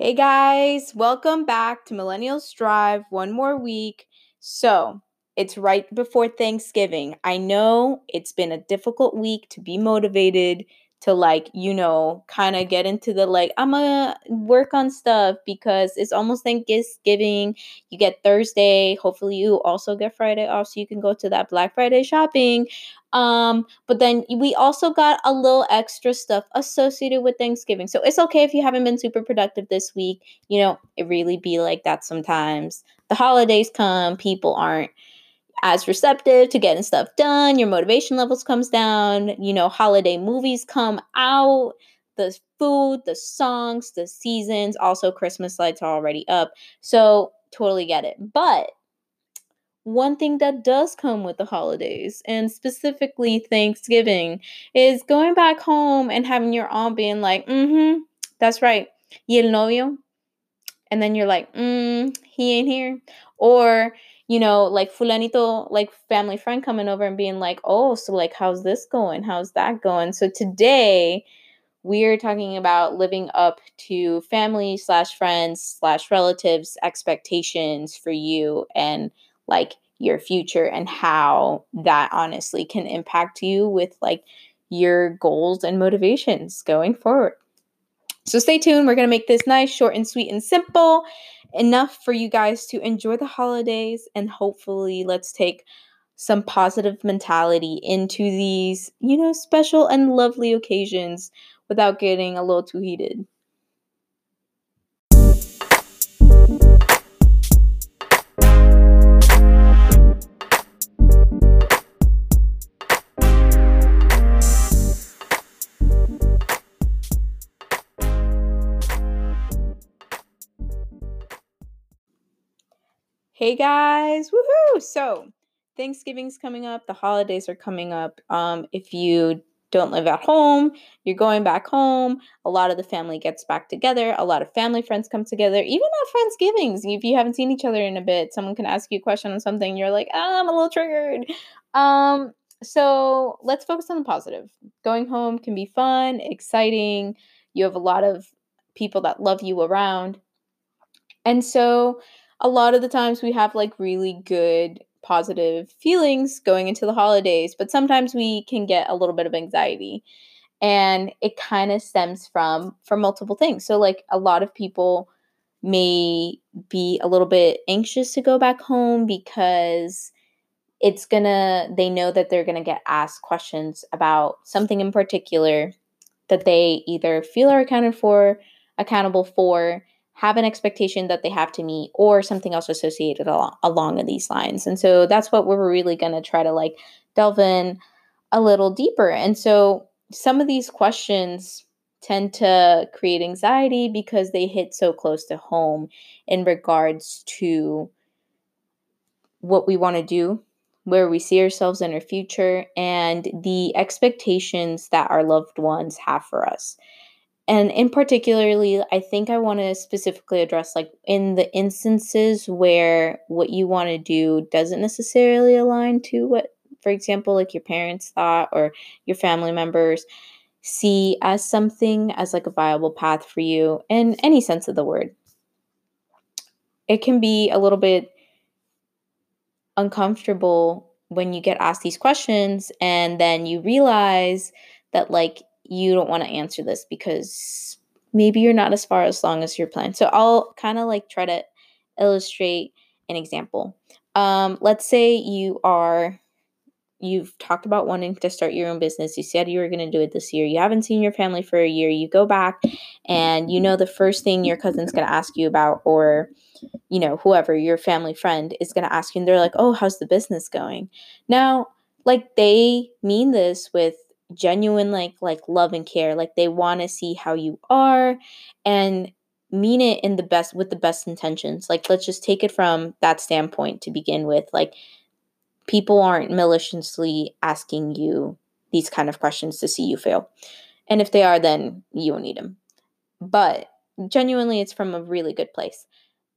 Hey guys, welcome back to Millennials Drive. One more week. So, it's right before Thanksgiving. I know it's been a difficult week to be motivated to, like, you know, kind of get into the like, I'm gonna work on stuff because it's almost Thanksgiving. You get Thursday. Hopefully, you also get Friday off so you can go to that Black Friday shopping. Um, but then we also got a little extra stuff associated with Thanksgiving. So it's okay if you haven't been super productive this week. You know, it really be like that sometimes. The holidays come, people aren't as receptive to getting stuff done, your motivation levels comes down, you know, holiday movies come out, the food, the songs, the seasons, also Christmas lights are already up. So totally get it. But one thing that does come with the holidays, and specifically Thanksgiving, is going back home and having your aunt being like, mm hmm, that's right, y el novio. And then you're like, mm, he ain't here. Or, you know, like fulanito, like family friend coming over and being like, oh, so like, how's this going? How's that going? So today, we're talking about living up to family slash friends slash relatives expectations for you and like your future and how that honestly can impact you with like your goals and motivations going forward. So stay tuned. We're going to make this nice, short, and sweet and simple. Enough for you guys to enjoy the holidays and hopefully let's take some positive mentality into these, you know, special and lovely occasions without getting a little too heated. Hey guys, woohoo! So, Thanksgiving's coming up, the holidays are coming up. Um, if you don't live at home, you're going back home. A lot of the family gets back together. A lot of family friends come together. Even at Friendsgivings, if you haven't seen each other in a bit, someone can ask you a question on something. You're like, oh, I'm a little triggered. Um, so let's focus on the positive. Going home can be fun, exciting. You have a lot of people that love you around. And so a lot of the times we have like really good positive feelings going into the holidays, but sometimes we can get a little bit of anxiety. And it kind of stems from from multiple things. So like a lot of people may be a little bit anxious to go back home because it's gonna they know that they're gonna get asked questions about something in particular that they either feel are accounted for accountable for have an expectation that they have to meet or something else associated along, along these lines. And so that's what we're really going to try to like delve in a little deeper. And so some of these questions tend to create anxiety because they hit so close to home in regards to what we want to do, where we see ourselves in our future, and the expectations that our loved ones have for us and in particularly i think i want to specifically address like in the instances where what you want to do doesn't necessarily align to what for example like your parents thought or your family members see as something as like a viable path for you in any sense of the word. It can be a little bit uncomfortable when you get asked these questions and then you realize that like you don't want to answer this because maybe you're not as far as long as your plan. So I'll kind of like try to illustrate an example. Um, let's say you are you've talked about wanting to start your own business. You said you were going to do it this year. You haven't seen your family for a year. You go back and you know the first thing your cousin's going to ask you about or you know whoever your family friend is going to ask you and they're like, "Oh, how's the business going?" Now, like they mean this with genuine like like love and care like they want to see how you are and mean it in the best with the best intentions like let's just take it from that standpoint to begin with like people aren't maliciously asking you these kind of questions to see you fail and if they are then you don't need them but genuinely it's from a really good place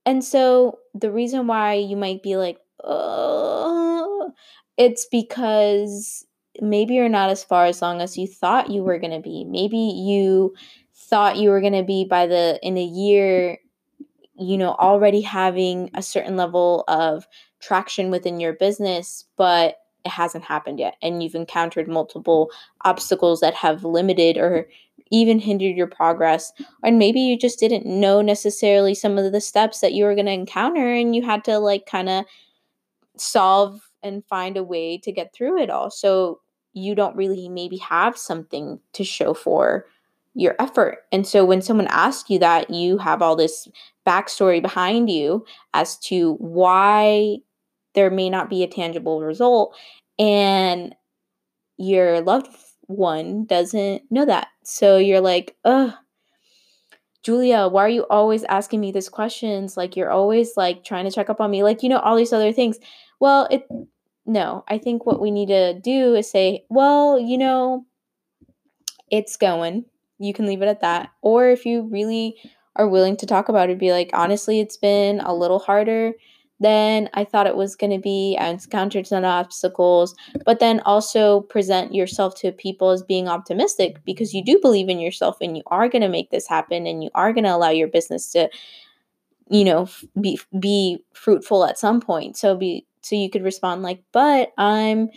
and so the reason why you might be like oh it's because maybe you're not as far as long as you thought you were going to be. Maybe you thought you were going to be by the in a year you know already having a certain level of traction within your business but it hasn't happened yet and you've encountered multiple obstacles that have limited or even hindered your progress and maybe you just didn't know necessarily some of the steps that you were going to encounter and you had to like kind of solve and find a way to get through it all so you don't really maybe have something to show for your effort. And so when someone asks you that, you have all this backstory behind you as to why there may not be a tangible result. And your loved one doesn't know that. So you're like, ugh, Julia, why are you always asking me these questions? Like you're always like trying to check up on me, like you know, all these other things. Well, it no, I think what we need to do is say, well, you know, it's going you can leave it at that. Or if you really are willing to talk about it, be like, honestly, it's been a little harder than I thought it was going to be. I encountered some obstacles, but then also present yourself to people as being optimistic because you do believe in yourself and you are going to make this happen and you are going to allow your business to you know be be fruitful at some point. So be so you could respond like, "But I'm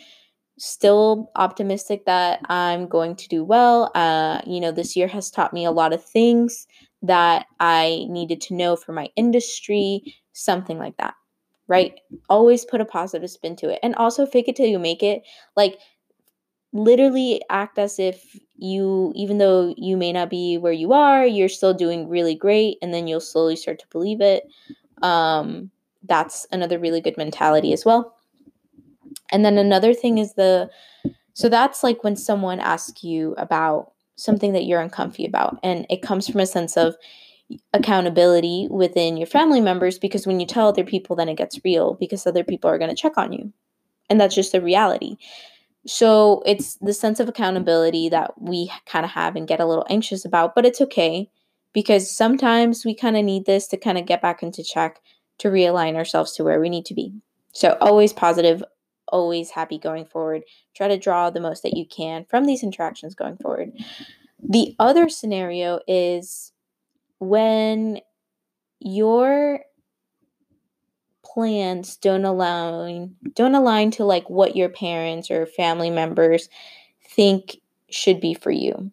still optimistic that I'm going to do well. Uh, you know, this year has taught me a lot of things that I needed to know for my industry, something like that, right? Always put a positive spin to it. And also fake it till you make it. Like, literally act as if you, even though you may not be where you are, you're still doing really great. And then you'll slowly start to believe it. Um, that's another really good mentality as well. And then another thing is the so that's like when someone asks you about something that you're uncomfy about and it comes from a sense of accountability within your family members because when you tell other people then it gets real because other people are going to check on you. And that's just the reality. So it's the sense of accountability that we kind of have and get a little anxious about, but it's okay because sometimes we kind of need this to kind of get back into check to realign ourselves to where we need to be. So always positive, always happy going forward. Try to draw the most that you can from these interactions going forward. The other scenario is when your plans don't align don't align to like what your parents or family members think should be for you.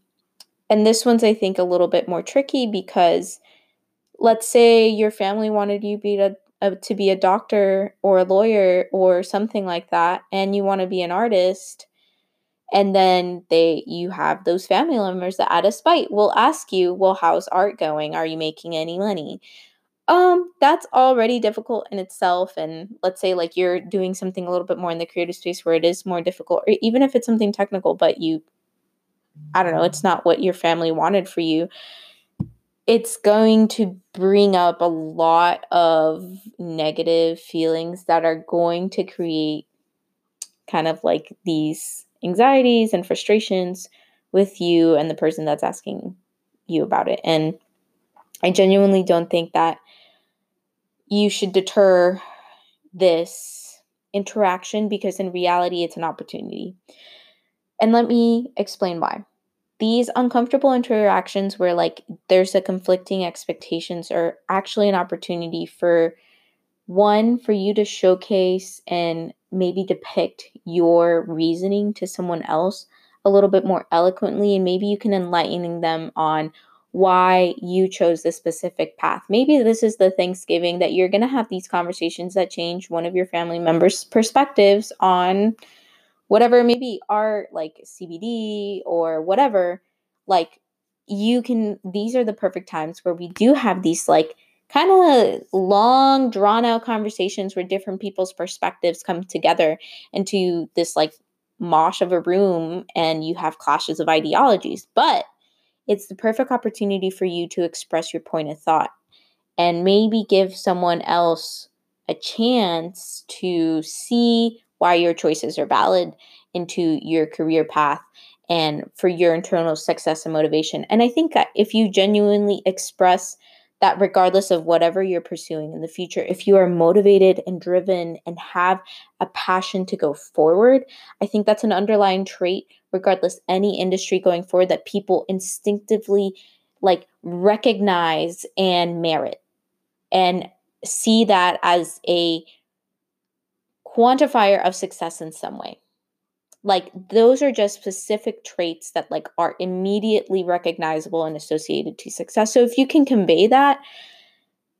And this one's I think a little bit more tricky because let's say your family wanted you to be a uh, to be a doctor or a lawyer or something like that and you want to be an artist and then they you have those family members that out of spite will ask you well how's art going? Are you making any money? Um that's already difficult in itself and let's say like you're doing something a little bit more in the creative space where it is more difficult or even if it's something technical but you i don't know it's not what your family wanted for you it's going to bring up a lot of negative feelings that are going to create kind of like these anxieties and frustrations with you and the person that's asking you about it. And I genuinely don't think that you should deter this interaction because in reality it's an opportunity. And let me explain why these uncomfortable interactions where like there's a conflicting expectations are actually an opportunity for one for you to showcase and maybe depict your reasoning to someone else a little bit more eloquently and maybe you can enlighten them on why you chose this specific path. Maybe this is the Thanksgiving that you're going to have these conversations that change one of your family members' perspectives on whatever maybe art like CBD or whatever, like you can these are the perfect times where we do have these like kind of long drawn out conversations where different people's perspectives come together into this like mosh of a room and you have clashes of ideologies. But it's the perfect opportunity for you to express your point of thought and maybe give someone else a chance to see why your choices are valid into your career path and for your internal success and motivation. And I think if you genuinely express that regardless of whatever you're pursuing in the future, if you are motivated and driven and have a passion to go forward, I think that's an underlying trait, regardless any industry going forward, that people instinctively like recognize and merit and see that as a quantifier of success in some way like those are just specific traits that like are immediately recognizable and associated to success so if you can convey that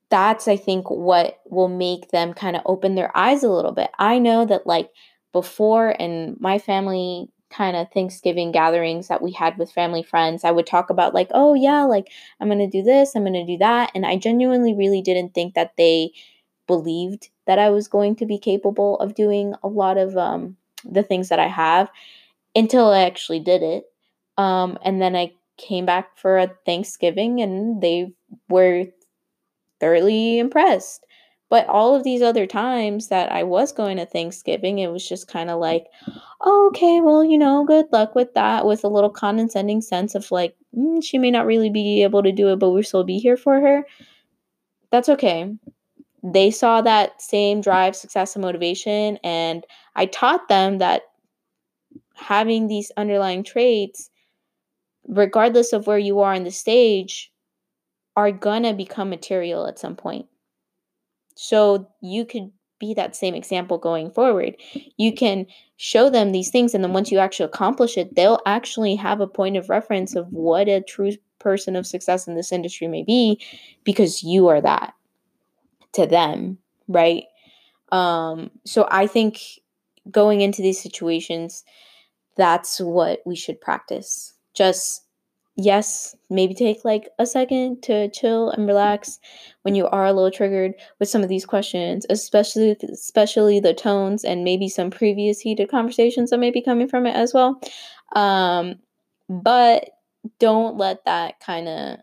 that's i think what will make them kind of open their eyes a little bit i know that like before in my family kind of Thanksgiving gatherings that we had with family friends, I would talk about, like, oh, yeah, like I'm going to do this, I'm going to do that. And I genuinely really didn't think that they believed that I was going to be capable of doing a lot of um, the things that I have until I actually did it. Um, and then I came back for a Thanksgiving and they were thoroughly impressed. But all of these other times that I was going to Thanksgiving, it was just kind of like, oh, okay, well, you know, good luck with that, with a little condescending sense of like, mm, she may not really be able to do it, but we'll still be here for her. That's okay. They saw that same drive, success, and motivation, and I taught them that having these underlying traits, regardless of where you are in the stage, are gonna become material at some point. So you could be that same example going forward. You can show them these things, and then once you actually accomplish it, they'll actually have a point of reference of what a true person of success in this industry may be because you are that to them, right? Um, so I think going into these situations, that's what we should practice. Just yes, maybe take like a second to chill and relax when you are a little triggered with some of these questions, especially especially the tones and maybe some previous heated conversations that may be coming from it as well. Um, but don't let that kind of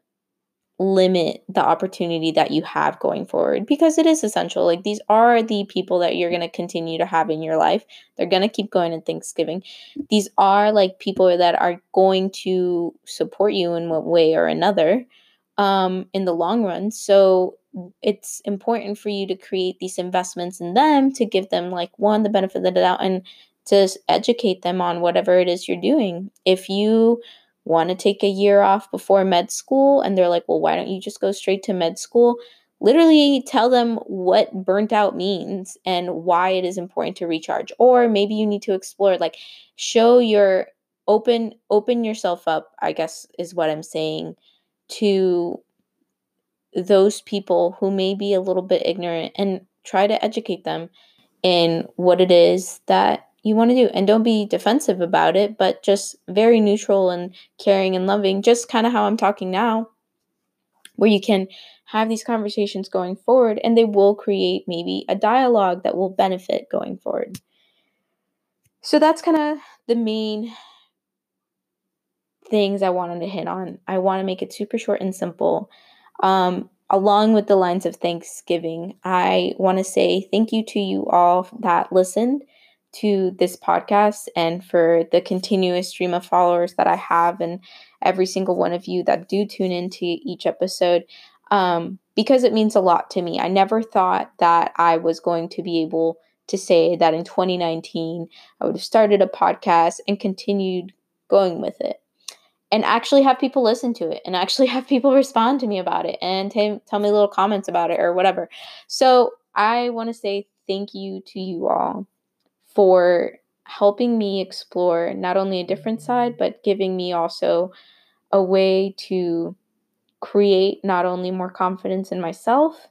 limit the opportunity that you have going forward because it is essential. Like these are the people that you're going to continue to have in your life. They're going to keep going in Thanksgiving. These are like people that are going to support you in one way or another um, in the long run. So it's important for you to create these investments in them to give them like one the benefit of the doubt and to educate them on whatever it is you're doing. If you want to take a year off before med school and they're like, well, why don't you just go straight to med school? Literally tell them what burnt out means and why it is important to recharge. Or maybe you need to explore, like, show your open open yourself up i guess is what i'm saying to those people who may be a little bit ignorant and try to educate them in what it is that you want to do and don't be defensive about it but just very neutral and caring and loving just kind of how i'm talking now where you can have these conversations going forward and they will create maybe a dialogue that will benefit going forward. So that's kind of the main things i wanted to hit on. I want to make it super short and simple. Um, along with the lines of thanksgiving i want to say thank you to you all that listened to this podcast and for the continuous stream of followers that I have and every single one of you that do tune into each episode um, because it means a lot to me. I never thought that I was going to be able to say that in 2019 I would have started a podcast and continued going with it and actually have people listen to it and actually have people respond to me about it and t- tell me little comments about it or whatever. So I want to say thank you to you all for helping me explore not only a different side, but giving me also a way to create not only more confidence in myself,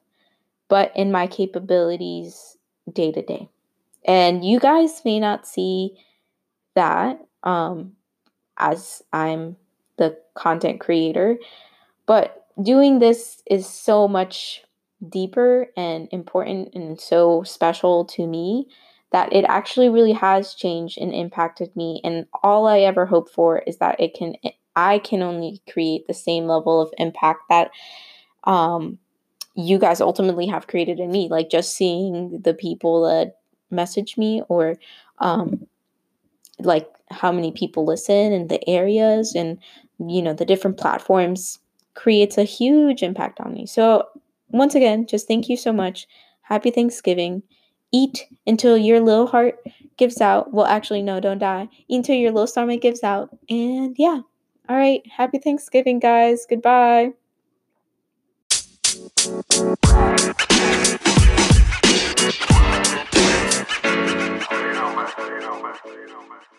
but in my capabilities day to day. And you guys may not see that um, as I'm the content creator, but doing this is so much deeper and important and so special to me that it actually really has changed and impacted me and all i ever hope for is that it can i can only create the same level of impact that um you guys ultimately have created in me like just seeing the people that message me or um like how many people listen and the areas and you know the different platforms creates a huge impact on me. So once again just thank you so much. Happy thanksgiving Eat until your little heart gives out. Well, actually, no, don't die. Eat until your little stomach gives out. And yeah. All right. Happy Thanksgiving, guys. Goodbye. You know, man. You know, man. You know, man.